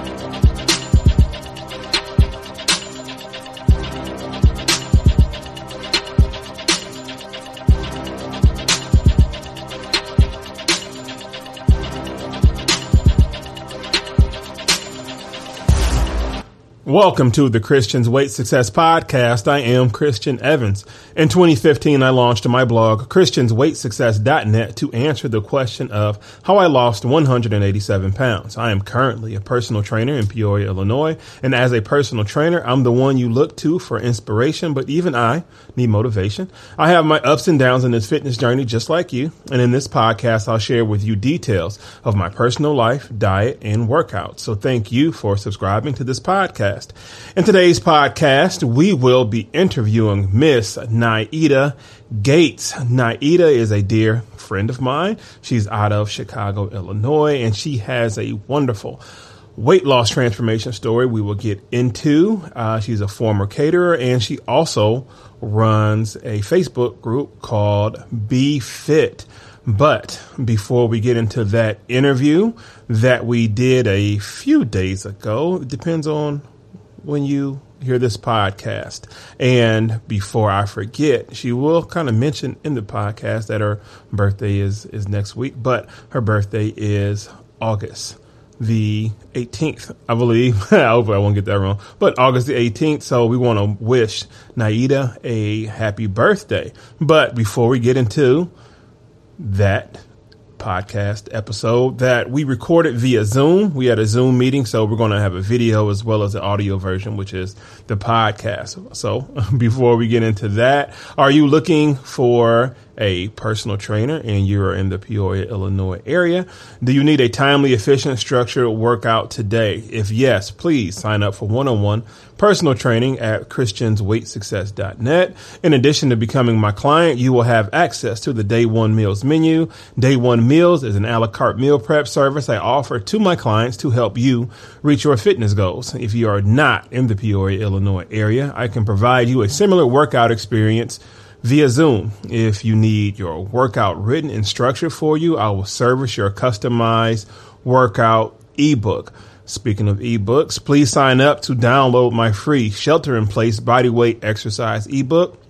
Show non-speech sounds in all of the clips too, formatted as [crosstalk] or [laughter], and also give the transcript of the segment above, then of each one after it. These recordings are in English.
Bye. Welcome to the Christian's Weight Success Podcast. I am Christian Evans. In 2015, I launched my blog, christiansweightsuccess.net, to answer the question of how I lost 187 pounds. I am currently a personal trainer in Peoria, Illinois, and as a personal trainer, I'm the one you look to for inspiration, but even I need motivation. I have my ups and downs in this fitness journey just like you, and in this podcast, I'll share with you details of my personal life, diet, and workout. So thank you for subscribing to this podcast podcast. In today's podcast, we will be interviewing Miss Nieta Gates. Nieta is a dear friend of mine. She's out of Chicago, Illinois, and she has a wonderful weight loss transformation story we will get into. Uh, she's a former caterer and she also runs a Facebook group called Be Fit. But before we get into that interview that we did a few days ago, it depends on when you hear this podcast. And before I forget, she will kind of mention in the podcast that her birthday is is next week, but her birthday is August the 18th, I believe. [laughs] I hope I won't get that wrong, but August the 18th. So we want to wish Nieta a happy birthday. But before we get into that, podcast episode that we recorded via Zoom. We had a Zoom meeting, so we're going to have a video as well as the audio version, which is the podcast. So [laughs] before we get into that, are you looking for a personal trainer and you're in the Peoria, Illinois area, do you need a timely, efficient, structured workout today? If yes, please sign up for one-on-one personal training at christiansweightsuccess.net. In addition to becoming my client, you will have access to the Day One Meals menu. Day One Meals is an a la carte meal prep service I offer to my clients to help you reach your fitness goals. If you are not in the Peoria, Illinois area, I can provide you a similar workout experience via Zoom. If you need your workout written and structured for you, I will service your customized workout ebook. Speaking of ebooks, please sign up to download my free shelter in place body weight exercise ebook.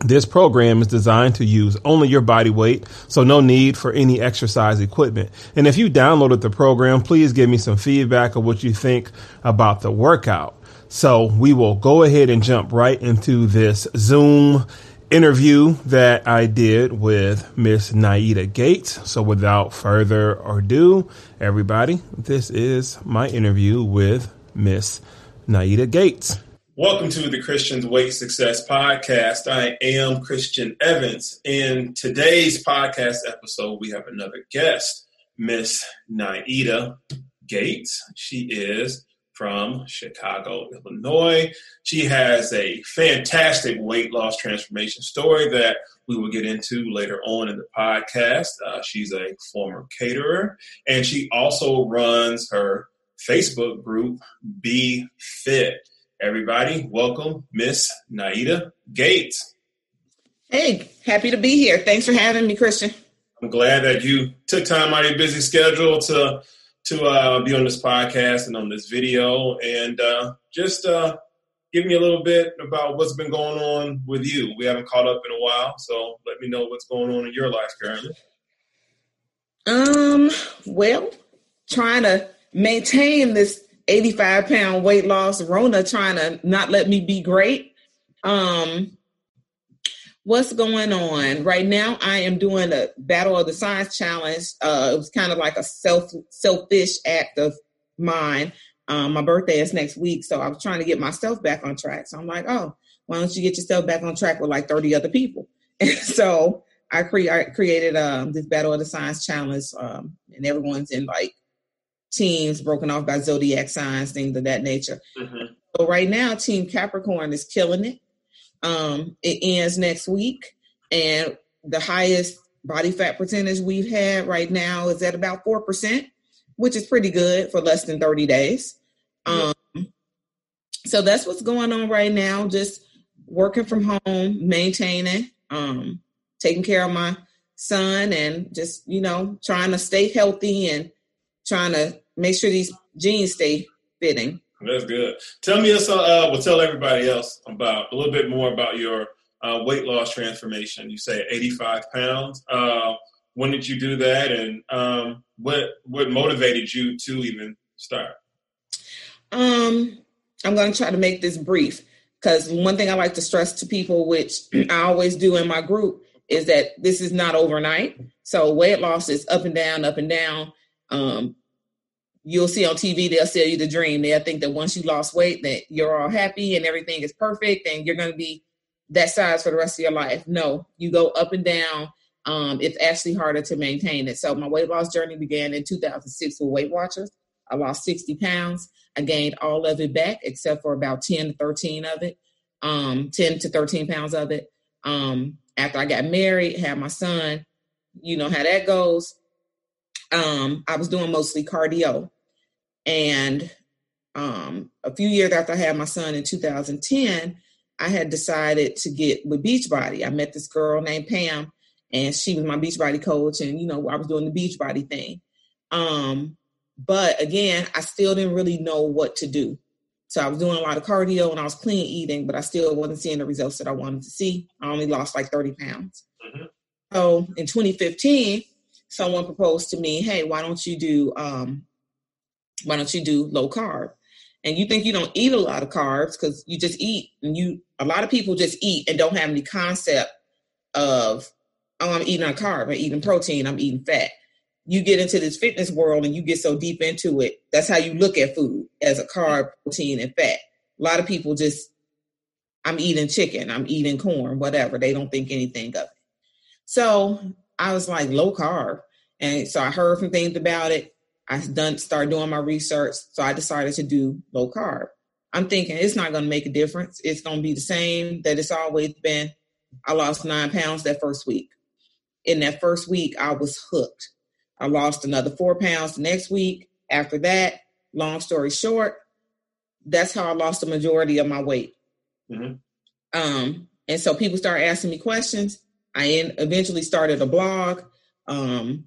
This program is designed to use only your body weight, so no need for any exercise equipment. And if you downloaded the program, please give me some feedback of what you think about the workout. So we will go ahead and jump right into this Zoom interview that I did with Miss Nieta Gates. So without further ado, everybody, this is my interview with Miss Nieta Gates. Welcome to the Christian's Weight Success Podcast. I am Christian Evans. In today's podcast episode, we have another guest, Miss Naida Gates. She is from Chicago, Illinois. She has a fantastic weight loss transformation story that we will get into later on in the podcast. Uh, she's a former caterer, and she also runs her Facebook group, Be Fit. Everybody, welcome Miss Nieta Gates. Hey, happy to be here. Thanks for having me, Christian. I'm glad that you took time out of your busy schedule to to uh, be on this podcast and on this video and uh, just uh, give me a little bit about what's been going on with you. We haven't caught up in a while, so let me know what's going on in your life currently. Um, well, trying to maintain this 85 pound weight loss, Rona trying to not let me be great. Um, what's going on? Right now i am doing a battle of the science challenge. Uh, it was kind of like a self selfish act of mine. Um, my birthday is next week so i was trying to get myself back on track. So i'm like oh why don't you get yourself back on track with like 30 other people? [laughs] And so i, cre- I created um, this battle of the science challenge um, and everyone's in like teams broken off by zodiac signs things of that nature. Mm-hmm. so right now team capricorn is killing it um, it ends next week, and the highest body fat percentage we've had right now is at about four percent, which is pretty good for less than thirty days. Um, so that's what's going on right now. Just working from home, maintaining, um, taking care of my son, and just you know trying to stay healthy and trying to make sure these jeans stay fitting. That's good. Tell me, uh, well, tell everybody else about a little bit more about your uh, weight loss transformation. You say 85 pounds. Uh, when did you do that, and um, what what motivated you to even start? Um, I'm going to try to make this brief because one thing I like to stress to people, which [clears throat] I always do in my group, is that this is not overnight. So weight loss is up and down, up and down. Um, you'll see on TV, they'll sell you the dream. They'll think that once you lost weight, that you're all happy and everything is perfect and you're going to be that size for the rest of your life. No, you go up and down. Um, it's actually harder to maintain it. So my weight loss journey began in 2006 with Weight Watchers. I lost 60 pounds. I gained all of it back except for about 10 to 13 of it, um, 10 to 13 pounds of it. Um, after I got married, had my son, you know how that goes. Um, I was doing mostly cardio. And um, a few years after I had my son in 2010, I had decided to get with Beachbody. I met this girl named Pam, and she was my Beachbody coach, and you know I was doing the Beachbody thing. Um, but again, I still didn't really know what to do. So I was doing a lot of cardio and I was clean eating, but I still wasn't seeing the results that I wanted to see. I only lost like 30 pounds. Mm-hmm. So in 2015, someone proposed to me, "Hey, why don't you do um, why don't you do low carb?" And you think you don't eat a lot of carbs because you just eat, and you a lot of people just eat and don't have any concept of, "Oh, I'm eating a carb, I'm eating protein, I'm eating fat." you get into this fitness world and you get so deep into it. That's how you look at food as a carb, protein, and fat. A lot of people just, I'm eating chicken, I'm eating corn, whatever. They don't think anything of it. So I was like low carb. And so I heard some things about it. I done started doing my research. So I decided to do low carb. I'm thinking it's not going to make a difference. It's going to be the same that it's always been. I lost nine pounds that first week. In that first week, I was hooked. I lost another four pounds the next week. After that, long story short, that's how I lost the majority of my weight. Mm-hmm. Um, and so people started asking me questions. I in, eventually started a blog um,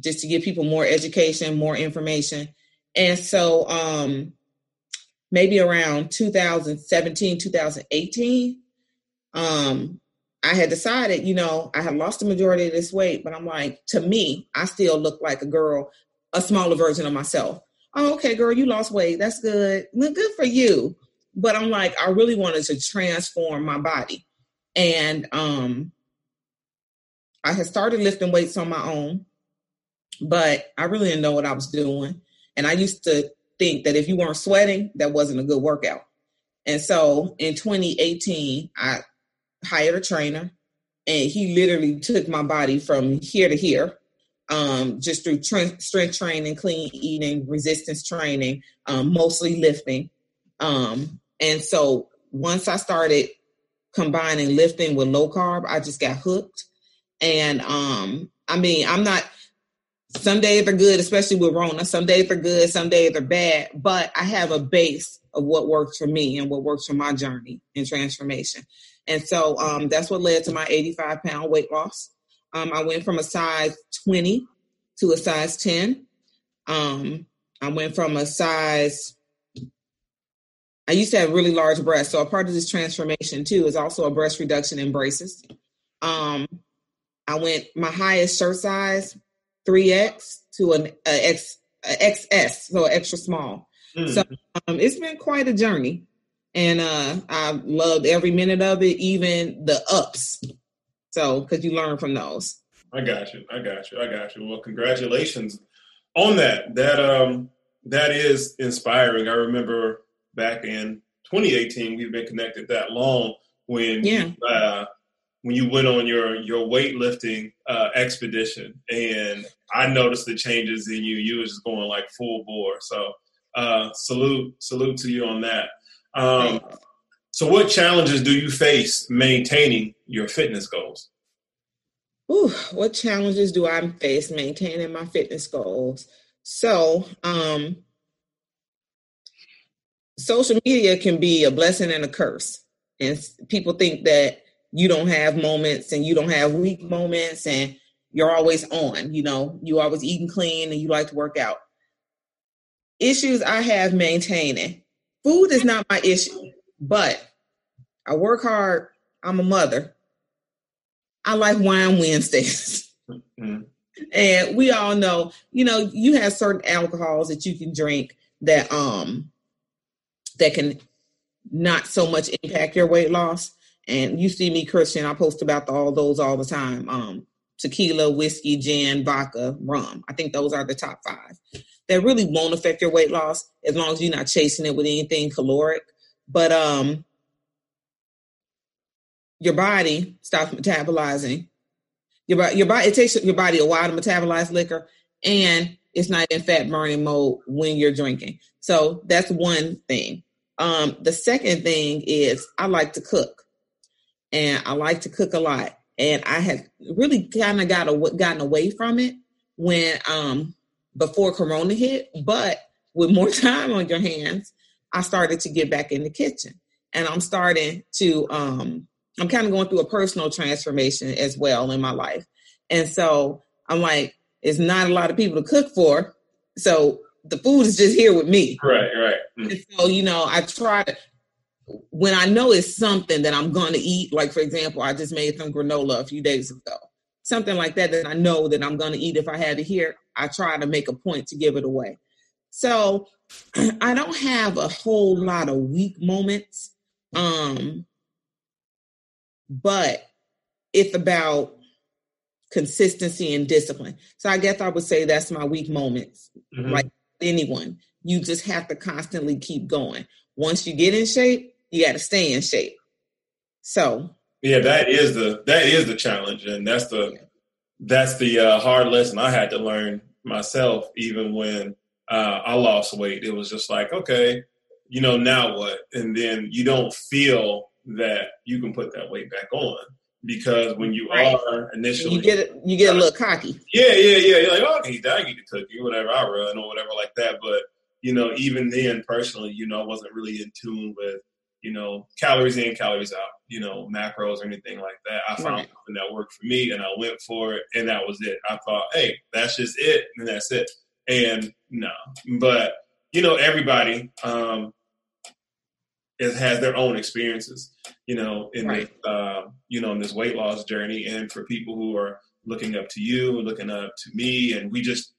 just to give people more education, more information. And so um, maybe around 2017, 2018, um, I had decided, you know, I had lost the majority of this weight, but I'm like, to me, I still look like a girl, a smaller version of myself. Oh, okay, girl, you lost weight. That's good. Good for you. But I'm like, I really wanted to transform my body. And um I had started lifting weights on my own, but I really didn't know what I was doing. And I used to think that if you weren't sweating, that wasn't a good workout. And so in 2018, I hired a trainer and he literally took my body from here to here um, just through strength training, clean eating, resistance training, um, mostly lifting. Um, and so once I started combining lifting with low carb, I just got hooked. And um, I mean, I'm not. Some days are good, especially with Rona. Some days are good, some days are bad. But I have a base of what works for me and what works for my journey and transformation. And so um, that's what led to my 85 pound weight loss. Um, I went from a size 20 to a size 10. Um, I went from a size, I used to have really large breasts. So a part of this transformation too is also a breast reduction in braces. Um, I went my highest shirt size, 3X to an X, XS, so extra small. Mm. So um, it's been quite a journey and uh, I loved every minute of it, even the ups. So, because you learn from those. I got you. I got you. I got you. Well, congratulations on that. That um that is inspiring. I remember back in 2018, we've been connected that long when yeah. You, uh, when you went on your your weightlifting uh, expedition, and I noticed the changes in you. You was just going like full bore. So uh, salute salute to you on that. Um, so, what challenges do you face maintaining your fitness goals? Ooh, what challenges do I face maintaining my fitness goals? So, um, social media can be a blessing and a curse. And people think that you don't have moments and you don't have weak moments and you're always on, you know, you always eating clean and you like to work out issues I have maintaining. Food is not my issue, but I work hard. I'm a mother. I like wine Wednesdays. [laughs] Mm-hmm. And we all know, you know, you have certain alcohols that you can drink that um that can not so much impact your weight loss. And you see me, Christian, I post about the, all those all the time. Um, tequila, whiskey, gin, vodka, rum. I think those are the top five. That really won't affect your weight loss as long as you're not chasing it with anything caloric. But um your body stops metabolizing. Your, your body it takes your body a while to metabolize liquor and it's not in fat burning mode when you're drinking. So that's one thing. Um, the second thing is I like to cook, and I like to cook a lot. And I had really kind of got a, gotten away from it when um, before Corona hit, but with more [laughs] time on your hands, I started to get back in the kitchen, and I'm starting to. Um, I'm kind of going through a personal transformation as well in my life, and so I'm like, it's not a lot of people to cook for. So the food is just here with me. Right, right. Mm-hmm. so, you know, I try to, when I know it's something that I'm going to eat, like for example, I just made some granola a few days ago, something like that that I know that I'm going to eat if I have it here, I try to make a point to give it away. So [clears throat] I don't have a whole lot of weak moments. Um, but it's about consistency and discipline. So I guess I would say that's my weak moments. Mm-hmm. Like anyone, you just have to constantly keep going. Once you get in shape, you got to stay in shape. So yeah, that is the that is the challenge, and that's the yeah. that's the uh, hard lesson I had to learn myself. Even when uh, I lost weight, it was just like, okay, you know, now what? And then you don't feel that you can put that weight back on because when you right. are initially you get you get a little cocky. Yeah, yeah, yeah. You're like, oh, I can eat that, I eat the cookie, whatever I run or whatever like that. But you know, even then, personally, you know, I wasn't really in tune with you know calories in, calories out, you know, macros or anything like that. I found right. something that worked for me, and I went for it, and that was it. I thought, hey, that's just it, and that's it. And no, but you know, everybody. um it has their own experiences, you know, in right. the, uh, you know, in this weight loss journey. And for people who are looking up to you, looking up to me, and we just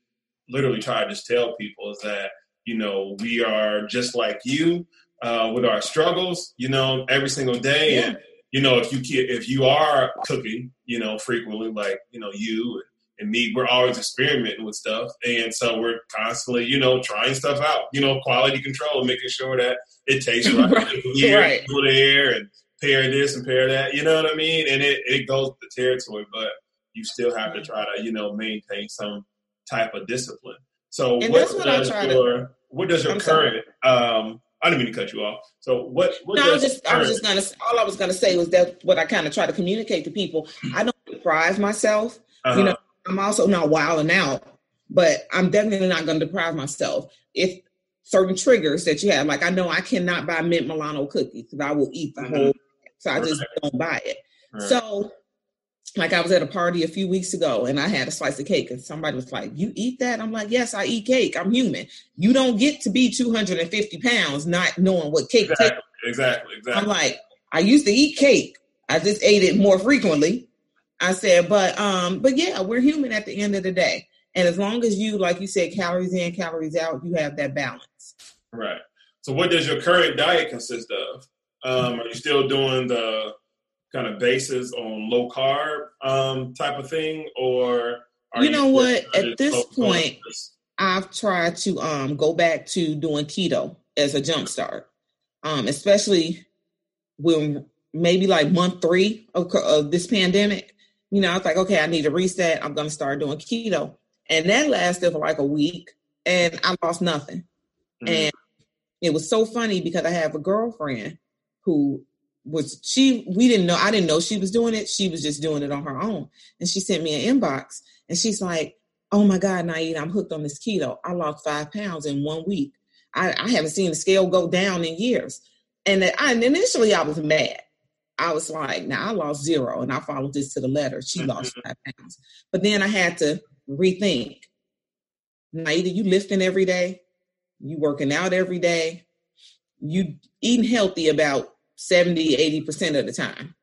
literally try to just tell people is that, you know, we are just like you uh, with our struggles, you know, every single day. Yeah. And, you know, if you if you are cooking, you know, frequently, like, you know, you and me, we're always experimenting with stuff. And so we're constantly, you know, trying stuff out, you know, quality control, making sure that it tastes [laughs] right. right. Here, right. There and pair this and pair that. You know what I mean? And it, it goes with the territory, but you still have to try to, you know, maintain some type of discipline. So and what, what does your to, what does your I'm current um I didn't mean to cut you off. So what, what No, I was just, I was just gonna all I was gonna say was that what I kind of try to communicate to people, I don't deprive myself. Uh-huh. You know, I'm also not wilding out, but I'm definitely not gonna deprive myself. If certain triggers that you have. Like I know I cannot buy mint Milano cookies because I will eat the mm-hmm. whole. So I just don't buy it. Right. So, like I was at a party a few weeks ago and I had a slice of cake and somebody was like, "You eat that?" I'm like, "Yes, I eat cake. I'm human. You don't get to be 250 pounds not knowing what cake exactly, tastes." Exactly. Exactly. I'm like, I used to eat cake. I just ate it more frequently. I said, but um, but yeah, we're human at the end of the day. And as long as you, like you said, calories in, calories out, you have that balance. Right. So, what does your current diet consist of? Um, are you still doing the kind of basis on low carb um, type of thing, or you know you what? At this point, I've tried to um, go back to doing keto as a jump start, um, especially when maybe like month three of, of this pandemic. You know, I was like, okay, I need a reset. I'm going to start doing keto. And that lasted for like a week and I lost nothing. Mm-hmm. And it was so funny because I have a girlfriend who was she we didn't know I didn't know she was doing it. She was just doing it on her own. And she sent me an inbox and she's like, Oh my God, Nieta, I'm hooked on this keto. I lost five pounds in one week. I, I haven't seen the scale go down in years. And, I, and initially I was mad. I was like, now nah, I lost zero and I followed this to the letter. She mm-hmm. lost five pounds. But then I had to rethink. Nieta, you lifting every day? you working out every day, you eating healthy about 70, 80% of the time.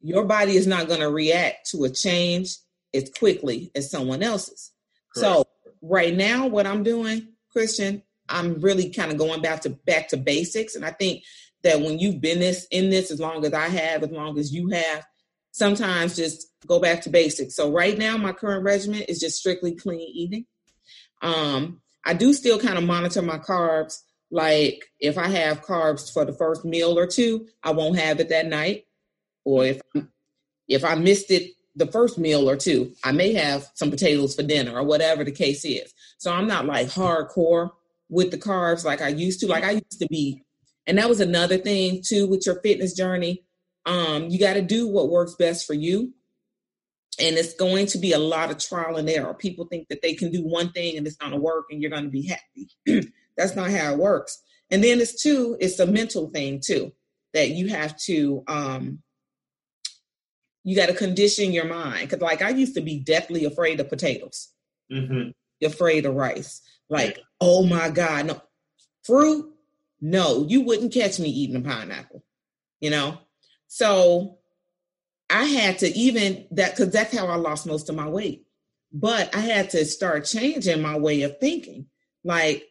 Your body is not going to react to a change as quickly as someone else's. Correct. So right now, what I'm doing, Christian, I'm really kind of going back to back to basics. And I think that when you've been this in this as long as I have, as long as you have, sometimes just go back to basics. So right now, my current regimen is just strictly clean eating. Um, I do still kind of monitor my carbs. Like if I have carbs for the first meal or two, I won't have it that night. Or if if I missed it the first meal or two, I may have some potatoes for dinner or whatever the case is. So I'm not like hardcore with the carbs like I used to. Like I used to be, and that was another thing too with your fitness journey. Um, you got to do what works best for you. And it's going to be a lot of trial and error. People think that they can do one thing and it's going to work and you're going to be happy. [clears throat] That's not how it works. And then it's two, it's a mental thing too, that you have to um you got to condition your mind. Cause like I used to be deathly afraid of potatoes. Mm-hmm. Afraid of rice. Like, oh my God, no. Fruit, no, you wouldn't catch me eating a pineapple, you know? So I had to even that because that's how I lost most of my weight. But I had to start changing my way of thinking. Like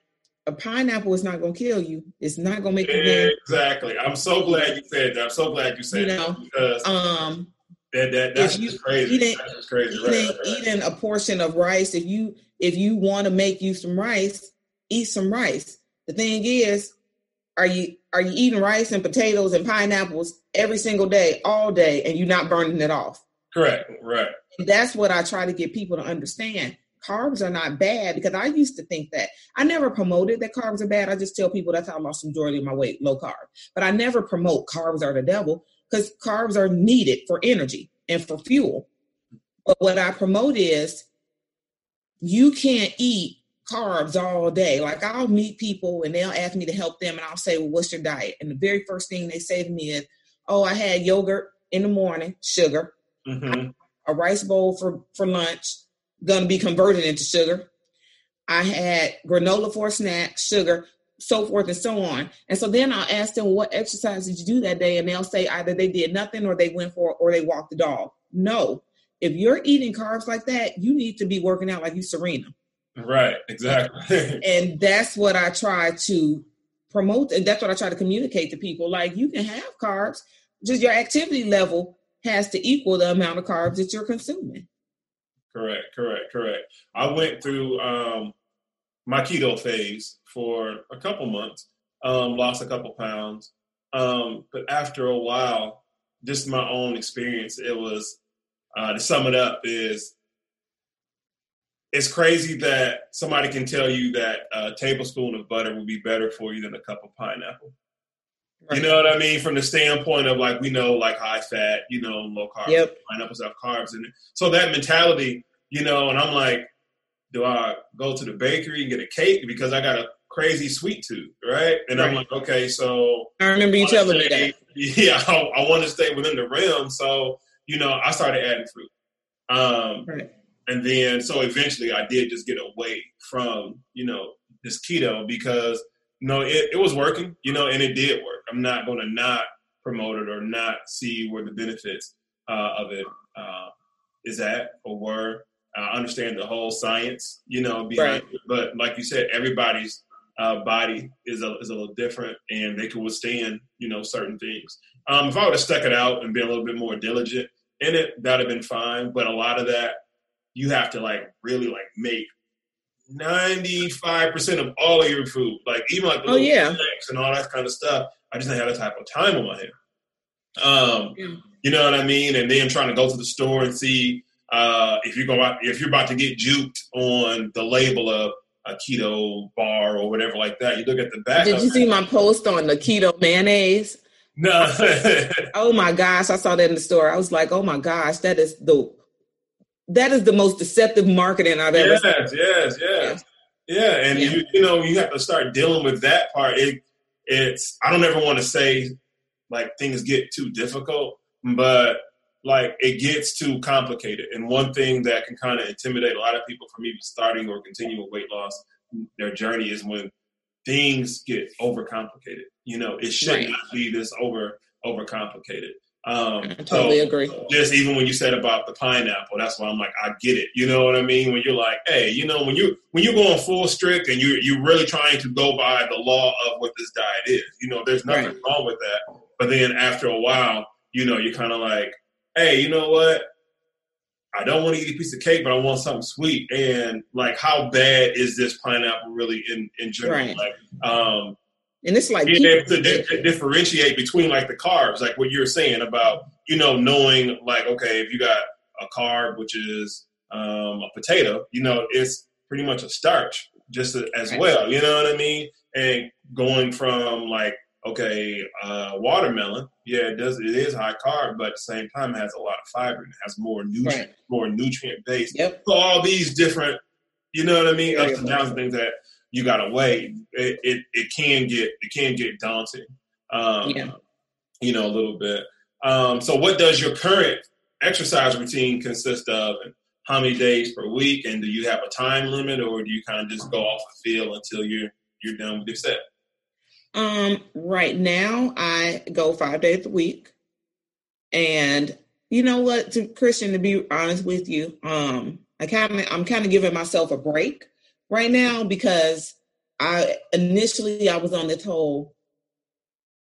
a pineapple is not going to kill you. It's not going to make you exactly. I'm so glad you said that. I'm so glad you said you know, that because um, that, that that's you, crazy. Eating, that's crazy. Eating, right, right. eating a portion of rice. If you if you want to make you some rice, eat some rice. The thing is, are you are you eating rice and potatoes and pineapples every single day, all day, and you're not burning it off? Correct. Right. And that's what I try to get people to understand. Carbs are not bad because I used to think that. I never promoted that carbs are bad. I just tell people that's how I lost the majority of my weight, low carb. But I never promote carbs are the devil because carbs are needed for energy and for fuel. But what I promote is you can't eat carbs all day. Like I'll meet people and they'll ask me to help them, and I'll say, Well, what's your diet? And the very first thing they say to me is, Oh, I had yogurt in the morning, sugar, mm-hmm. a rice bowl for, for lunch, gonna be converted into sugar. I had granola for a snack, sugar, so forth and so on. And so then I'll ask them, What exercise did you do that day? And they'll say either they did nothing or they went for or they walked the dog. No. If you're eating carbs like that, you need to be working out like you Serena. Right, exactly. [laughs] and that's what I try to promote. And that's what I try to communicate to people. Like you can have carbs, just your activity level has to equal the amount of carbs that you're consuming. Correct, correct, correct. I went through um, my keto phase for a couple months, um, lost a couple pounds. Um, but after a while, just my own experience, it was uh, to sum it up is it's crazy that somebody can tell you that a tablespoon of butter will be better for you than a cup of pineapple. Right. You know what I mean? From the standpoint of like we know like high fat, you know, low carbs, yep. pineapples have carbs in it. So that mentality, you know, and I'm like, do I go to the bakery and get a cake because I got a crazy sweet tooth, right? And right. I'm like, okay, so I remember you telling me that. [laughs] Yeah, I, I want to stay within the realm, so you know, I started adding fruit. Um, right. And then, so eventually, I did just get away from you know this keto because know it, it was working, you know, and it did work. I'm not going to not promote it or not see where the benefits uh, of it uh, is at or were. I understand the whole science, you know, behind right. it. But like you said, everybody's uh, body is a, is a little different and they can withstand, you know, certain things. Um, if I would have stuck it out and been a little bit more diligent in it, that'd have been fine. But a lot of that, you have to like really like make 95% of all of your food, like even like the oh, yeah. and all that kind of stuff. I just didn't have that type of time on my hands. Um, yeah. You know what I mean? And then trying to go to the store and see uh, if you go out, if you're about to get juked on the label of a keto bar or whatever like that. You look at the back. Did you see my post on the keto mayonnaise? No. [laughs] oh my gosh, I saw that in the store. I was like, oh my gosh, that is the that is the most deceptive marketing I've ever yes, seen. Yes, yes, yes. Yeah, and yeah. you you know you have to start dealing with that part. It it's I don't ever want to say like things get too difficult, but like it gets too complicated. And one thing that can kind of intimidate a lot of people from even starting or continuing weight loss their journey is when things get overcomplicated. You know, it should Right. not be this over overcomplicated. Um, I totally so agree. just even when you said about the pineapple, that's why I'm like, I get it. You know what I mean? When you're like, hey, you know, when you when you're going full strict and you you're really trying to go by the law of what this diet is, you know, there's nothing Right. wrong with that. But then after a while, you know, you're kind of like, hey, you know what? I don't want to eat a piece of cake, but I want something sweet. And like, how bad is this pineapple really in in general? Right. Like, um, And it's like being able to di- differentiate between like the carbs, like what you're saying about, you know, knowing like, okay, if you got a carb, which is um, a potato, you know, it's pretty much a starch just as well. You know what I mean? And going from like, okay, uh, watermelon, yeah, it does, it is high carb, but at the same time, it has a lot of fiber and it has more nutrient, Right. more nutrient based. Yep. So all these different, you know what I mean, ups and downs, things that you got to wait. It, it it can get it can get daunting. Um, Yeah. You know, a little bit. Um, so, what does your current exercise routine consist of, and how many days per week? And do you have a time limit, or do you kind of just go off the field until you're you're done with your set? Um, right now I go five days a week. And you know what, to Christian, to be honest with you, um, I kind of I'm kind of giving myself a break right now because I initially I was on this whole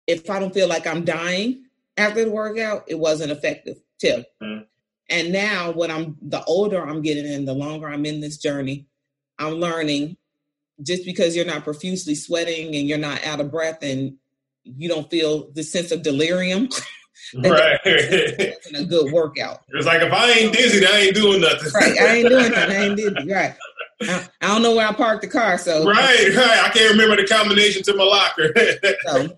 if I don't feel like I'm dying after the workout, it wasn't effective tip. Mhm. And now when I'm the older I'm getting and the longer I'm in this journey, I'm learning just because you're not profusely sweating and you're not out of breath and you don't feel the sense of delirium, [laughs] Right. it's a good workout. it's like if I ain't dizzy, I ain't doing nothing. Right. I ain't doing nothing. I ain't [laughs] dizzy. Right. I, I don't know where I parked the car. So, right, right. I can't remember the combination to my locker. [laughs] so,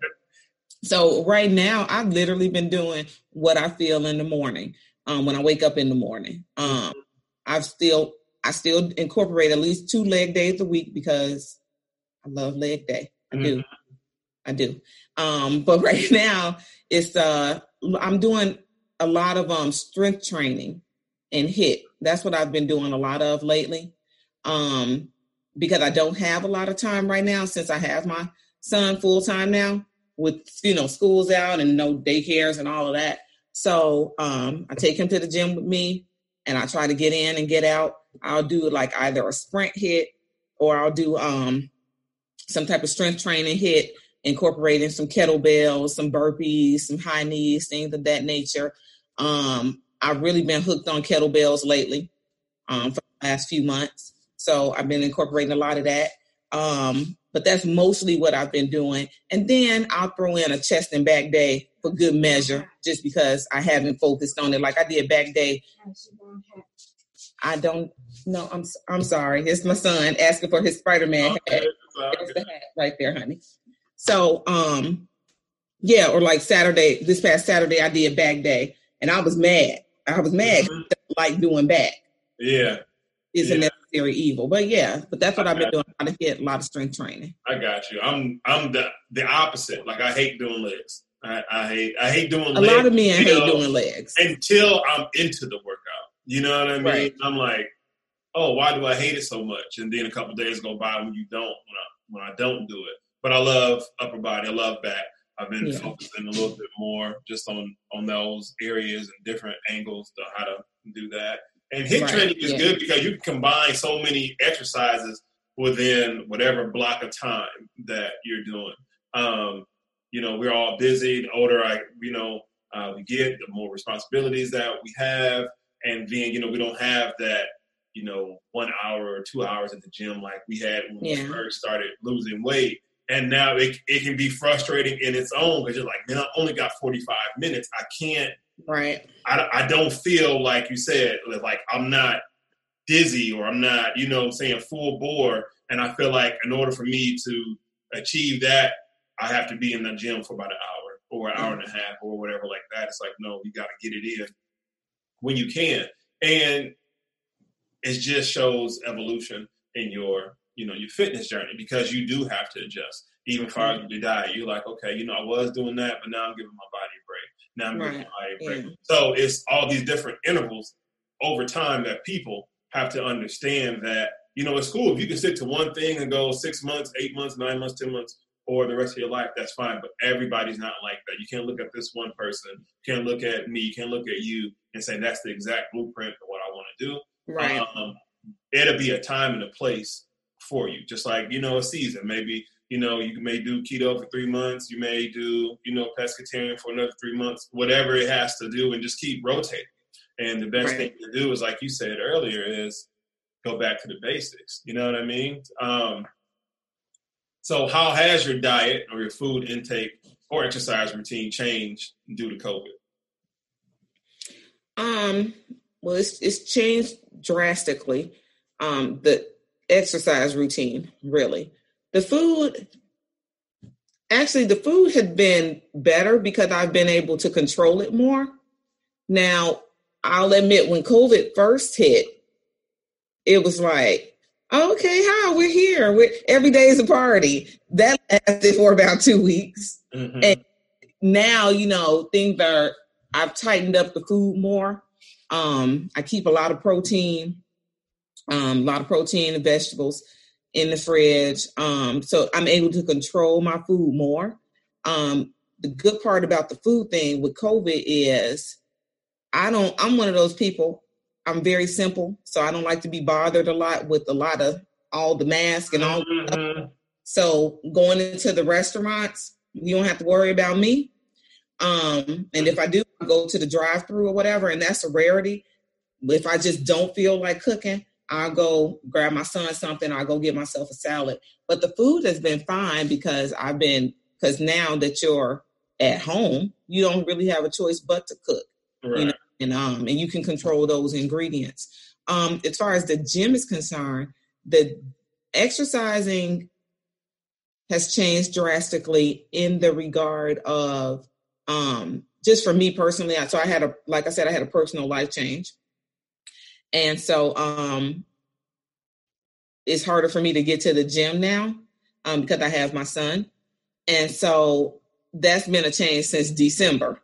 so right now I've literally been doing what I feel in the morning. Um, when I wake up in the morning. Um, I've still I still incorporate at least two leg days a week because I love leg day. I do. I do. Um, but [laughs] right now it's uh I'm doing a lot of um strength training and HIIT. That's what I've been doing a lot of lately. Um, because I don't have a lot of time right now since I have my son full time now with you know schools out and no daycares and all of that. So um I take him to the gym with me and I try to get in and get out. I'll do like either a sprint HIIT or I'll do um some type of strength training HIIT, incorporating some kettlebells, some burpees, some high knees, things of that nature. Um, I've really been hooked on kettlebells lately um, for the last few months. So I've been incorporating a lot of that. Um, but that's mostly what I've been doing. And then I'll throw in a chest and back day for good measure, just because I haven't focused on it. Like I did back day. I don't know. I'm I'm sorry. It's my son asking for his Spider Man hat. Okay, There's the hat right there, honey. So, um, yeah, or like Saturday, this past Saturday, I did back day, and I was mad. I was mad. I don't like doing back Yeah, is a Yeah. necessary evil, but yeah, but that's what I've been doing. A lot of HIIT, a lot of strength training. I got you. I'm I'm the the opposite. Like I hate doing legs. I, I hate I hate doing legs. A legs lot of men hate until- doing legs. until I'm into the workout. You know what I mean? Right. I'm like, oh, why do I hate it so much? And then a couple days go by when you don't when I when I don't do it. But I love upper body. I love back. I've been Yeah. focusing a little bit more just on on those areas and different angles to how to do that. And HIIT Right, training is yeah. good because you can combine so many exercises within whatever block of time that you're doing. Um, you know, we're all busy. The older I, you know, uh, we get, the more responsibilities that we have, and then you know we don't have that, you know, one hour or two hours at the gym like we had when we first started losing weight. And now it it can be frustrating in its own because you're like, man, I only got 45 minutes. I can't Right. I, I don't feel like you said like I'm not dizzy or I'm not you know saying full bore. And I feel like in order for me to achieve that I have to be in the gym for about an hour or an hour and a mm-hmm. half or whatever like that. It's like no you got to get it in when you can. And it just shows evolution in your you know your fitness journey because you do have to adjust. Even far as the diet you're like okay you know I was doing that but now I'm giving my body now I'm Right. my body a break Yeah. so it's all these different intervals over time that people have to understand that you know, it's cool if you can stick to one thing and go six months, eight months, nine months, ten months, or the rest of your life. That's fine. But everybody's not like that. You can't look at this one person. You can't look at me. You can't look at you and say that's the exact blueprint of what I want to do. Right. Um, it'll be a time and a place for you. Just like you know, a season. Maybe you know you may do keto for three months. You may do you know pescatarian for another three months. Whatever it has to do, and just keep rotating. And the best right. thing to do is, like you said earlier, is go back to the basics. You know what I mean? Um, so, how has your diet or your food intake or exercise routine changed due to COVID? Um, well, it's it's changed drastically. Um, the exercise routine, really. The food, actually, the food had been better because I've been able to control it more. Now, I'll admit, when COVID first hit, it was like, okay, hi, we're here. We're, every day is a party. That lasted for about two weeks. Mm-hmm. And now, you know, things are, I've tightened up the food more. Um, I keep a lot of protein, um, a lot of protein and vegetables in the fridge. Um, so I'm able to control my food more. Um, the good part about the food thing with COVID is I don't, I'm one of those people, I'm very simple. So I don't like to be bothered a lot with a lot of all the mask and all. Mm-hmm. So going into the restaurants, you don't have to worry about me. Um, and if I do I go to the drive through or whatever, and that's a rarity. If I just don't feel like cooking, I'll go grab my son something, I'll go get myself a salad. But the food has been fine because I've been because now that you're at home, you don't really have a choice but to cook. Right. You know, and um and you can control those ingredients. Um, as far as the gym is concerned, the exercising has changed drastically in the regard of um just for me personally so i had a like i said i had a personal life change and so um it's harder for me to get to the gym now um because i have my son and so that's been a change since december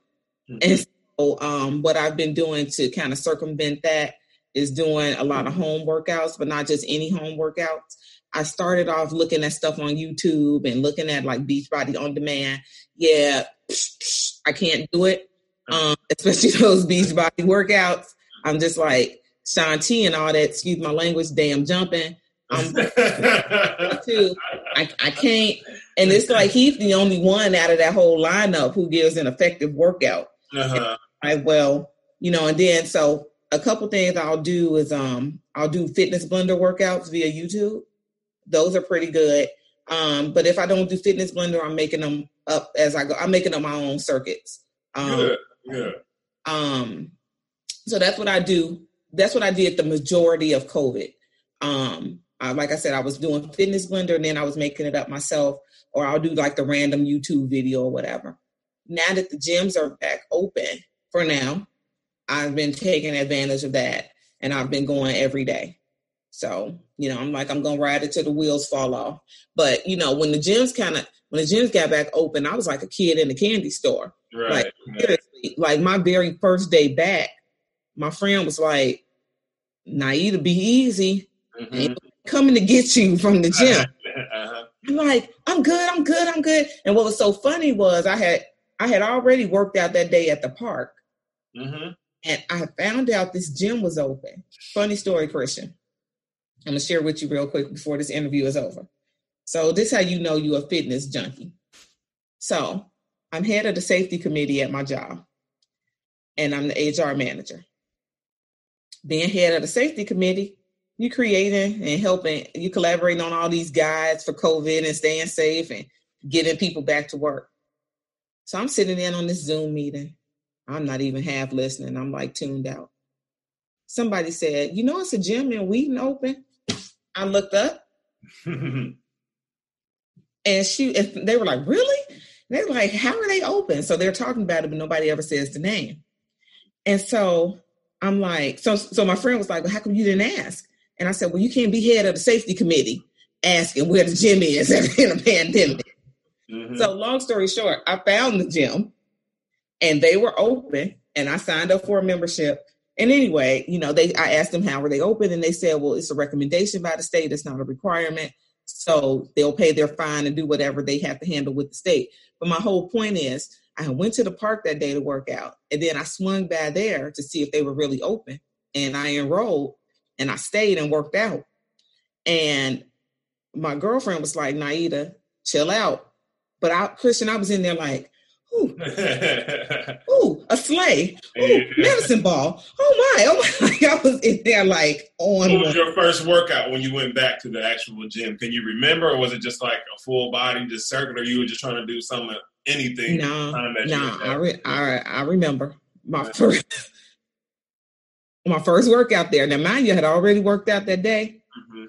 mm-hmm. and so um what i've been doing to kind of circumvent that is doing a lot of home workouts but not just any home workouts I started off looking at stuff on YouTube and looking at like Beachbody on demand. Yeah, psh, [sniffs] psh, I can't do it, um, [laughs] especially those Beachbody workouts. I'm just like Shaun T and all that. Excuse my language. Damn jumping. I'm too. [laughs] I, I can't. And it's like he's the only one out of that whole lineup who gives an effective workout. Uh-huh. I well, you know, and then so a couple things I'll do is um I'll do fitness blender workouts via YouTube. Those are pretty good. Um, but if I don't do fitness blender, I'm making them up as I go. I'm making up my own circuits. Um, good, good. Um, so that's what I do. That's what I did the majority of COVID. Um, I, like I said, I was doing fitness blender and then I was making it up myself, or I'll do like the random YouTube video or whatever. Now that the gyms are back open for now, I've been taking advantage of that and I've been going every day. So, you know, I'm like, I'm gonna ride it till the wheels fall off. But you know, when the gyms kind of when the gyms got back open, I was like a kid in the candy store. Right. Like seriously, like my very first day back, my friend was like, Nieta, be easy. Mm-hmm. coming to get you from the gym. [laughs] uh-huh. I'm like, I'm good, I'm good, I'm good. And what was so funny was I had I had already worked out that day at the park. Mm-hmm. And I found out this gym was open. Funny story, Christian. I'm gonna share with you real quick before this interview is over. So this how you know you a fitness junkie. So I'm head of the safety committee at my job, and I'm the HR manager. Being head of the safety committee, you creating and helping, you collaborating on all these guides for COVID and staying safe and getting people back to work. So I'm sitting in on this Zoom meeting. I'm not even half listening. I'm like tuned out. Somebody said, "You know, it's a gym in Wheaton open." I looked up, [laughs] and she and they were like, "Really?" They're like, "How are they open?" So they're talking about it, but nobody ever says the name. And so I'm like, so so my friend was like, "Well, how come you didn't ask?" And I said, "Well, you can't be head of the safety committee asking where the gym is [laughs] in a pandemic." Mm-hmm. So long story short, I found the gym, and they were open, and I signed up for a membership And anyway, you know, they I asked them how were they open, and they said, well, it's a recommendation by the state. It's not a requirement. So they'll pay their fine and do whatever they have to handle with the state. But my whole point is, I went to the park that day to work out, and then I swung by there to see if they were really open, and I enrolled, and I stayed and worked out. And my girlfriend was like, "Nieta, chill out." But I, Christian, I was in there like, Ooh, [laughs] ooh a sleigh. Ooh, medicine ball. Oh my, oh my. [laughs] I was in there like on. What was your first workout when you went back to the actual gym? Can you remember, or was it just like a full body, just circular? You were just trying to do something, anything? No, no. I, re- I I remember my first [laughs] my first workout there. Now, mind you, I had already worked out that day. Mm-hmm.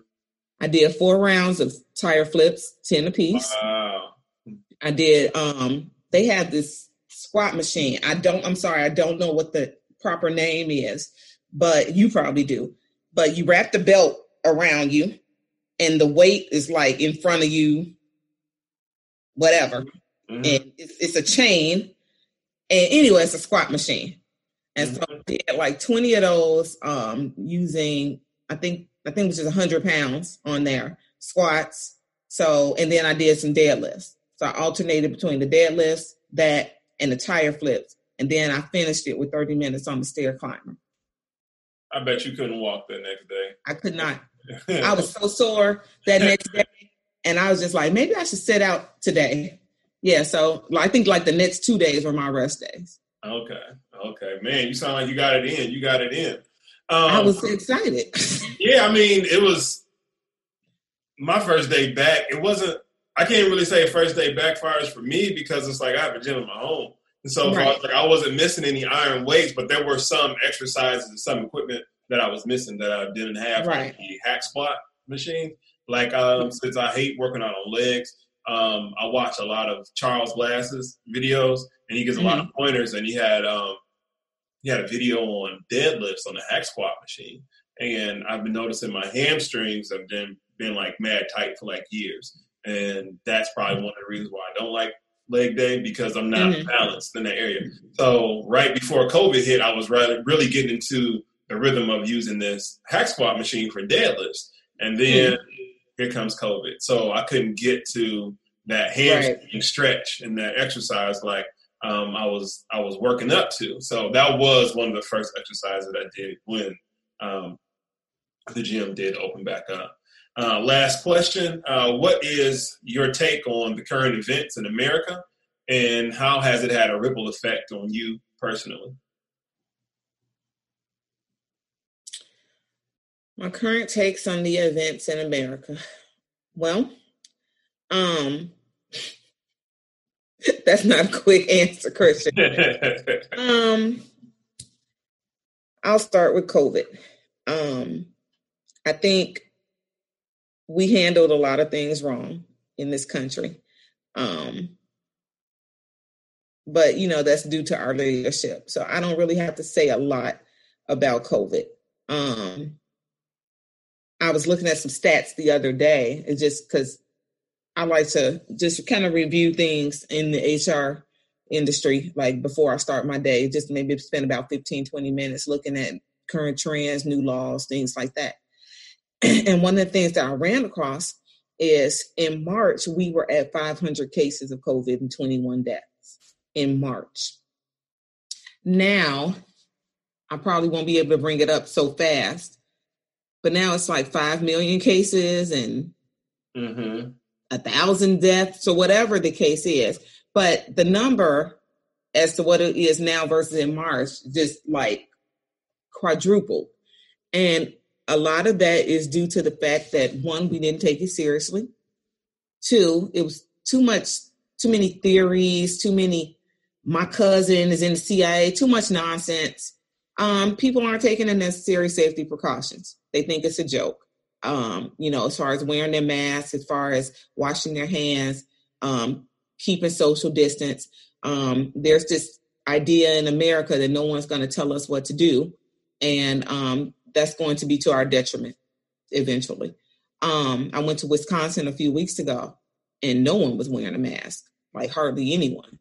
I did four rounds of tire flips, ten apiece. Wow. I did um they have this squat machine. I don't, I'm sorry, I don't know what the proper name is, but you probably do. But you wrap the belt around you and the weight is like in front of you, whatever. Mm-hmm. And it's, it's, a chain. And anyway, it's a squat machine. And mm-hmm. so they had like 20 of those um, using, I think, I think it was is 100 pounds on there, squats. So, and then I did some deadlifts. So I alternated between the deadlifts, that, and the tire flips. And then I finished it with 30 minutes on the stair climber. I bet you couldn't walk the next day. I could not. I was [laughs] so sore that next day. And I was just like, maybe I should sit out today. Yeah, so I think like the next two days were my rest days. Okay. Okay. Man, you sound like you got it in. You got it in. Um, I was excited. [laughs] yeah, I mean, it was my first day back. It wasn't I can't really say first day backfires for me because it's like I have a gym in my home. And so right. I, was like, I wasn't missing any iron weights, but there were some exercises and some equipment that I was missing that I didn't have, right. like the hack squat machine. Like um, since I hate working out on legs, um, I watch a lot of Charles Glass's videos, and he gives a mm-hmm. lot of mm-hmm. pointers. And he had um, he had a video on deadlifts on the hack squat machine, and I've been noticing my hamstrings have been been like mad tight for like years and that's probably one of the reasons why I don't like leg day because I'm not mm-hmm. balanced in that area. So right before COVID hit, I was really, really getting into the rhythm of using this hack squat machine for deadlifts, and then mm-hmm. Here comes COVID. So I couldn't get to that hamstring right. stretch and that exercise like um, I was I was working up to. So that was one of the first exercises that I did when um, the gym did open back up. Uh, last question uh, What is your take on the current events in America and how has it had a ripple effect on you personally? My current takes on the events in America. Well, um, [laughs] that's not a quick answer, Christian. um, I'll start with COVID. Um, I think we handled a lot of things wrong in this country. Um, but you know that's due to our leadership. So I don't really have to say a lot about COVID. Um, I was looking at some stats the other day, just because I like to just kind of review things in the HR industry, like before I start my day, just maybe spend about 15, 20 minutes looking at current trends, new laws, things like that. [clears throat] and one of the things that I ran across is in March, we were at 500 cases of COVID and 21 deaths in March. Now, I probably won't be able to bring it up so fast, but now it's like 5 million cases and mm-hmm. a thousand deaths or whatever the case is. But the number as to what it is now versus in March just like quadrupled. And a lot of that is due to the fact that one, we didn't take it seriously. Two, it was too much, too many theories, too many. My cousin is in the CIA, too much nonsense. Um, people aren't taking the necessary safety precautions. They think it's a joke. Um, you know, as far as wearing their masks, as far as washing their hands, um, keeping social distance. Um, there's this idea in America that no one's going to tell us what to do. And um, that's going to be to our detriment eventually. Um, I went to Wisconsin a few weeks ago and no one was wearing a mask, like hardly anyone.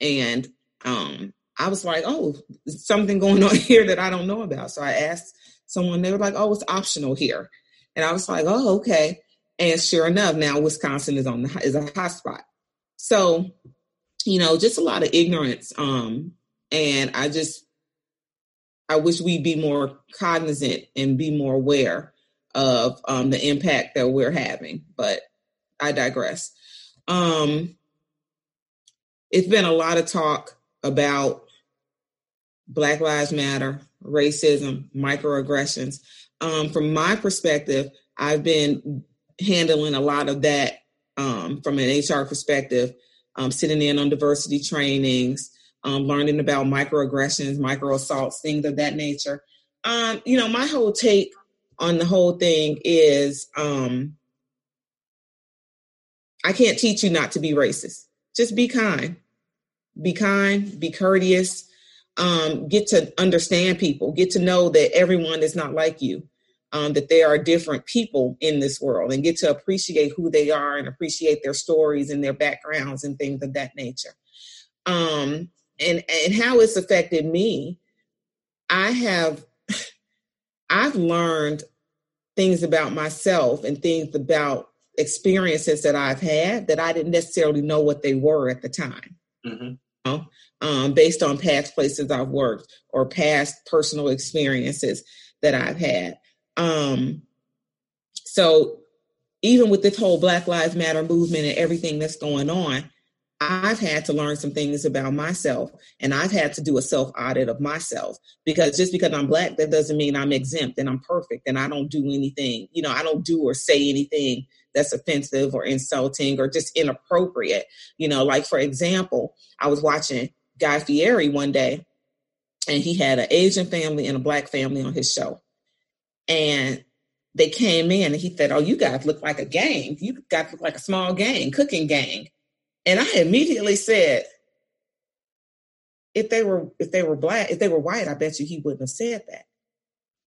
And um, I was like, oh, something going on [laughs] here that I don't know about. So I asked someone, they were like, oh, it's optional here. And I was like, oh, okay. And sure enough, now Wisconsin is on the is a hotspot. So, you know, just a lot of ignorance. Um, and I just I wish we'd be more cognizant and be more aware of um, the impact that we're having. But I digress. Um, it's been a lot of talk about Black Lives Matter, racism, microaggressions. Um, from my perspective, I've been handling a lot of that um, from an HR perspective, um, sitting in on diversity trainings, um, learning about microaggressions, micro assaults, things of that nature. Um, you know, my whole take on the whole thing is um, I can't teach you not to be racist. Just be kind. Be kind, be courteous, um, get to understand people, get to know that everyone is not like you, um, that there are different people in this world, and get to appreciate who they are and appreciate their stories and their backgrounds and things of that nature. Um, and and how it's affected me i have i've learned things about myself and things about experiences that i've had that i didn't necessarily know what they were at the time mm-hmm. you know? Um, based on past places i've worked or past personal experiences that i've had um, so even with this whole black lives matter movement and everything that's going on I've had to learn some things about myself and I've had to do a self audit of myself because just because I'm black, that doesn't mean I'm exempt and I'm perfect and I don't do anything, you know, I don't do or say anything that's offensive or insulting or just inappropriate. You know, like for example, I was watching Guy Fieri one day and he had an Asian family and a black family on his show. And they came in and he said, Oh, you guys look like a gang. You guys look like a small gang, cooking gang. And I immediately said, if they were if they were black, if they were white, I bet you he wouldn't have said that.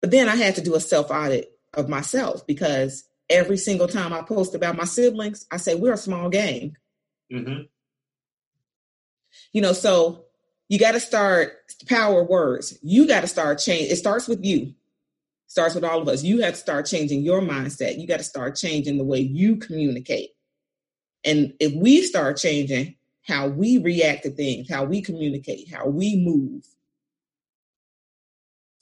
But then I had to do a self audit of myself because every single time I post about my siblings, I say we're a small gang. Mm-hmm. You know, so you got to start power words. You got to start change. It starts with you. Starts with all of us. You have to start changing your mindset. You got to start changing the way you communicate. And if we start changing how we react to things, how we communicate, how we move,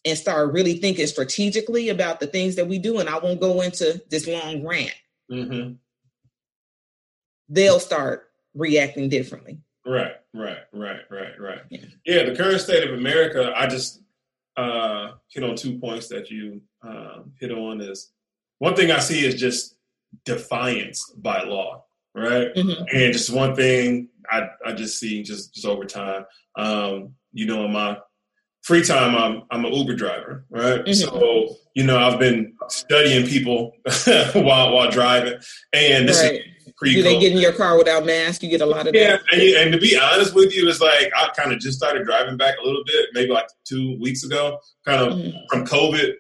and start really thinking strategically about the things that we do, and I won't go into this long rant, mm-hmm. they'll start reacting differently. Right, right, right, right, right. Yeah. yeah, the current state of America, I just uh, hit on two points that you uh, hit on is one thing I see is just defiance by law right? Mm-hmm. And just one thing I, I just see just just over time. Um, you know, in my free time, I'm I'm an Uber driver, right? Mm-hmm. So you know, I've been studying people [laughs] while while driving, and this right. is pre. Do they get in your car without mask? You get a lot of yeah. And, and, to be honest with you, it's like I kind of just started driving back a little bit, maybe like two weeks ago, kind of mm-hmm. from COVID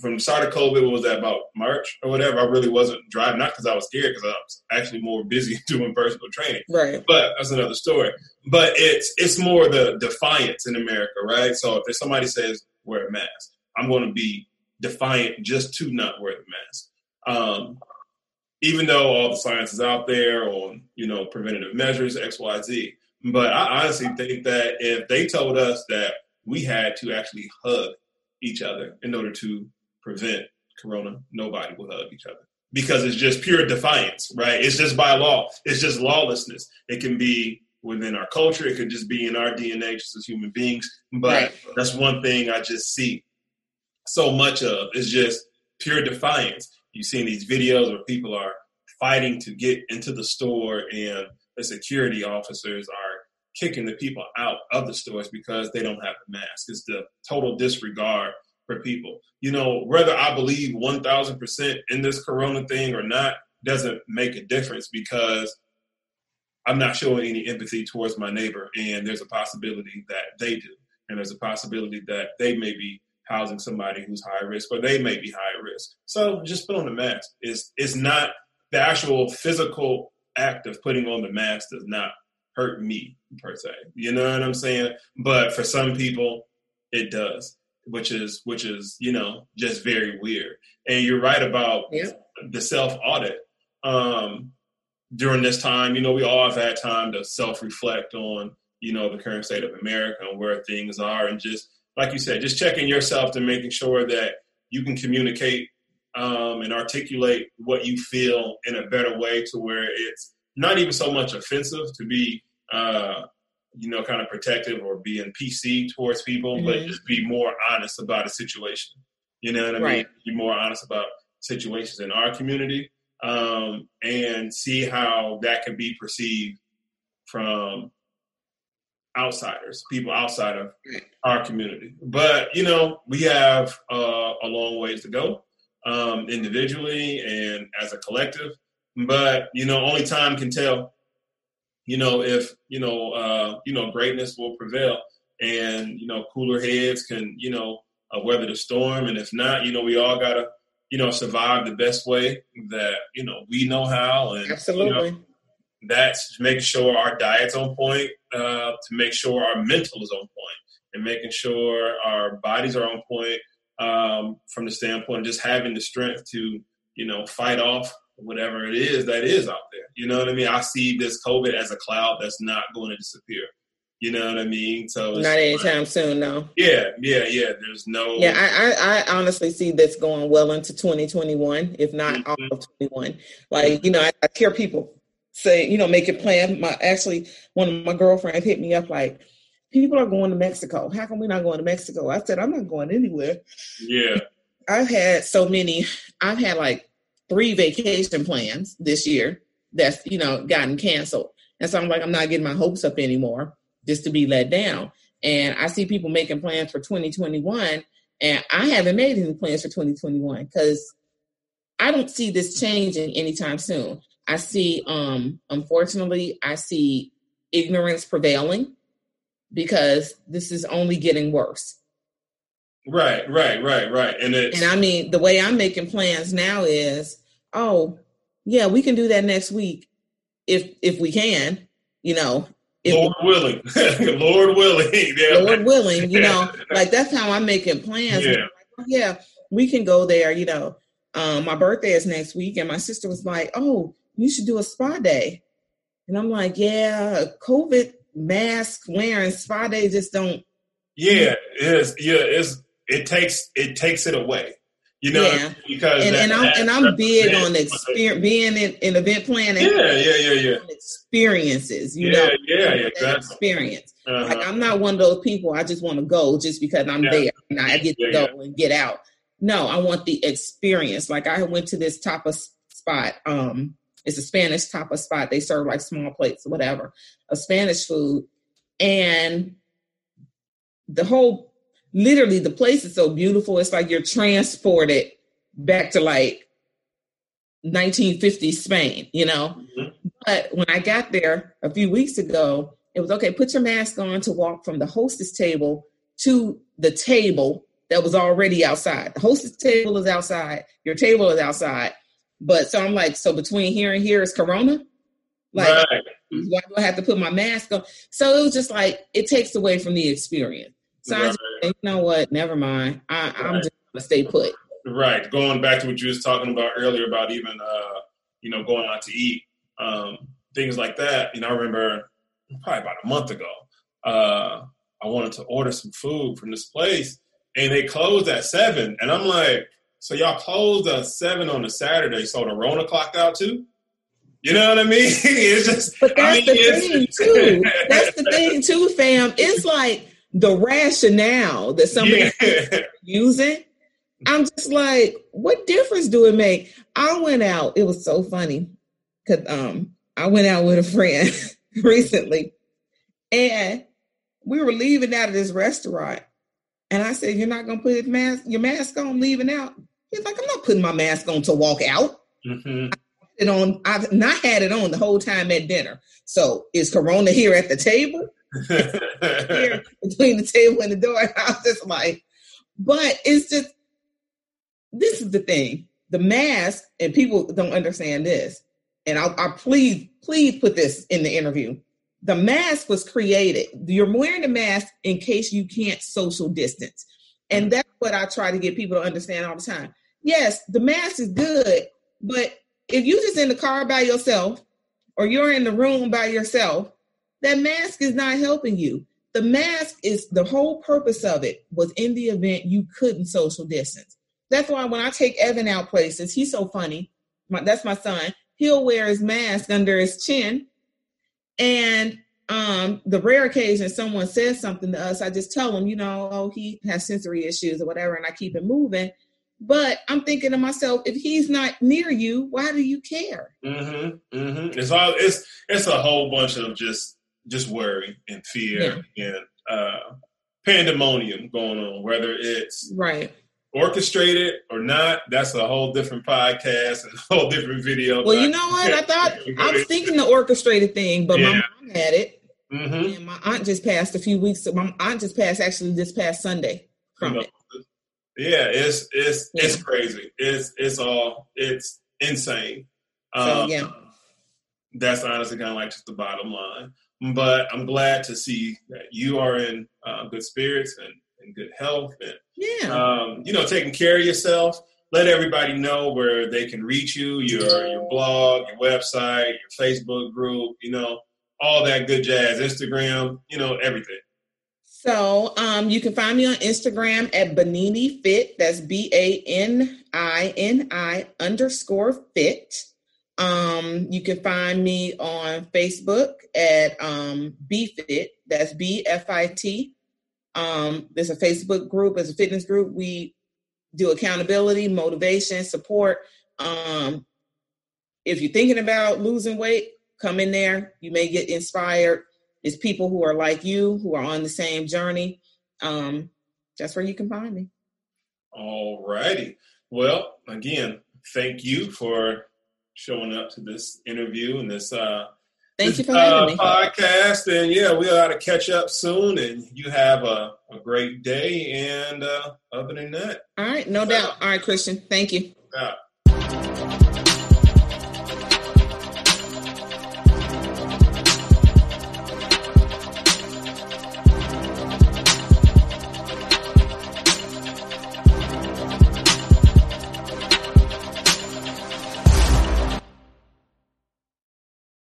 from the start of COVID, what was that about March or whatever? I really wasn't driving, not because I was scared, because I was actually more busy [laughs] doing personal training. Right. But that's another story. But it's it's more the defiance in America, right? So if somebody says wear a mask, I'm going to be defiant just to not wear the mask. Um, even though all the science is out there on you know preventative measures X Y Z, but I honestly think that if they told us that we had to actually hug each other in order to prevent corona, nobody will hug each other because it's just pure defiance, right? It's just by law. It's just lawlessness. It can be within our culture. It could just be in our DNA just as human beings. But right. that's one thing I just see so much of is just pure defiance. You've seen these videos where people are fighting to get into the store and the security officers are kicking the people out of the stores because they don't have the mask. It's the total disregard for people. You know, whether I believe 1000% in this corona thing or not doesn't make a difference because I'm not showing any empathy towards my neighbor. And there's a possibility that they do. And there's a possibility that they may be housing somebody who's high risk or they may be high risk. So just put on the mask. It's, it's not the actual physical act of putting on the mask does not hurt me per se. You know what I'm saying? But for some people, it does, which is which is you know just very weird. And you're right about yeah. the self audit. Um, during this time, you know, we all have had time to self reflect on you know the current state of America and where things are, and just like you said, just checking yourself to making sure that you can communicate um, and articulate what you feel in a better way to where it's not even so much offensive to be uh, you know kind of protective or being pc towards people mm-hmm. but just be more honest about a situation you know what i right. mean be more honest about situations in our community um, and see how that can be perceived from outsiders, people outside of our community. But you know, we have uh, a long ways to go um, individually and as a collective. But you know, only time can tell. You know, if you know, uh, you know, greatness will prevail, and you know, cooler heads can you know uh, weather the storm. And if not, you know, we all gotta you know survive the best way that you know we know how. And absolutely. You know, that's making sure our diet's on point, uh, to make sure our mental is on point, and making sure our bodies are on point um, from the standpoint of just having the strength to, you know, fight off whatever it is that is out there. You know what I mean? I see this COVID as a cloud that's not going to disappear. You know what I mean? So not anytime like, soon, no. Yeah, yeah, yeah. There's no. Yeah, I, I, I honestly see this going well into 2021, if not mm-hmm. all of 21. Like you know, I, I hear people say, you know, make a plan. My actually, one of my girlfriends hit me up like, people are going to Mexico. How come we're not going to Mexico? I said, I'm not going anywhere. Yeah. I've had so many, I've had like three vacation plans this year that's, you know, gotten canceled. And so I'm like, I'm not getting my hopes up anymore just to be let down. And I see people making plans for 2021, and I haven't made any plans for 2021 because I don't see this changing anytime soon. I see, um, unfortunately, I see ignorance prevailing because this is only getting worse. Right, right, right, right. And and I mean, the way I'm making plans now is, oh, yeah, we can do that next week if if we can, you know. Lord we, willing, Lord willing, [laughs] [laughs] yeah. Lord willing, you know, [laughs] like that's how I'm making plans. Yeah. Like, oh, yeah, we can go there. You know, um, my birthday is next week, and my sister was like, "Oh, you should do a spa day," and I'm like, "Yeah, COVID mask wearing spa day just don't. Yeah, it's yeah, it's it takes it takes it away. You know, yeah. because and, that, and I'm and I'm big on experience being in, in event planning. Yeah, yeah, yeah, yeah. Experiences, you yeah, know. Yeah, yeah, exactly. Experience. Uh-huh. Like I'm not one of those people. I just want to go just because I'm yeah. there and I get to go and get out. No, I want the experience. Like I went to this tapas spot. Um, it's a Spanish tapas spot. They serve like small plates or whatever of Spanish food, and the whole literally the place is so beautiful. It's like you're transported back to like 1950s Spain, you know. Mm-hmm. But when I got there a few weeks ago, it was okay, put your mask on to walk from the hostess table to the table that was already outside. The hostess table is outside, your table is outside. But so I'm like, so between here and here is Corona? Like, right. why do I have to put my mask on? So it was just like, it takes away from the experience. So right. I just, you know what? Never mind. I, am just gonna stay put. Right. Going back to what you was talking about earlier about even, uh, you know, going out to eat, um, things like that. You know, I remember probably about a month ago, uh, I wanted to order some food from this place and they closed at seven. And I'm like, so y'all closed at seven on a Saturday, so the Rona clocked out too? You know what I mean? [laughs] it's just But that's I mean, the thing too. That's the thing [laughs] too, fam. It's like the rationale that somebody yeah. [laughs] using. I'm just like, what difference do it make? I went out. It was so funny because um I went out with a friend recently, and we were leaving out of this restaurant, and I said, "You're not gonna put your mask your mask on leaving out." He's like, "I'm not putting my mask on to walk out." Mm-hmm. It on. I've not had it on the whole time at dinner. So is Corona here at the table? here [laughs] between the table and the door. [laughs] And I was just like, but it's just this is the thing. The mask, and people don't understand this. And I'll, I'll please, please put this in the interview. the mask was created. You're wearing the mask in case you can't social distance. And mm. that's what I try to get people to understand all the time. Yes, the mask is good, but if you're just in the car by yourself or you're in the room by yourself, that mask is not helping you. The mask is the whole purpose of it was in the event you couldn't social distance. That's why when I take Evan out places, he's so funny. My, that's my son. He'll wear his mask under his chin. And um, the rare occasion someone says something to us, I just tell him, you know, oh, he has sensory issues or whatever, and I keep it moving. But I'm thinking to myself, if he's not near you, why do you care? Mm-hmm. Mm-hmm. It's all it's it's a whole bunch of just just worry and fear yeah. and uh, pandemonium going on, whether it's right orchestrated or not. That's a whole different podcast and [laughs] a whole different video. Well, you know what? I thought [laughs] I was thinking the orchestrated thing, but yeah. my mom had it. Mm-hmm. And my aunt just passed a few weeks. My aunt just passed actually this past Sunday from you know, it. Yeah, it's it's yeah. it's crazy. It's it's all it's insane. So, um, yeah, that's honestly kind of like just the bottom line. But I'm glad to see that you are in uh, good spirits and, and good health, and yeah, um, you know, taking care of yourself. Let everybody know where they can reach you, your your blog, your website, your Facebook group, you know, all that good jazz, Instagram, you know, everything. So um, you can find me on Instagram at Benini Fit. That's B A N I N I underscore fit. Um, you can find me on Facebook at um, BFit. That's B F I T. Um, there's a Facebook group, there's a fitness group. We do accountability, motivation, support. Um, if you're thinking about losing weight, come in there. You may get inspired it's people who are like you, who are on the same journey. Um, that's where you can find me. All righty. Well, again, thank you for showing up to this interview and this uh Thank this, you for having uh, me. Podcast and yeah, we ought to catch up soon. And you have a, a great day. And uh, other than that, all right, no doubt. All right, Christian. Thank you.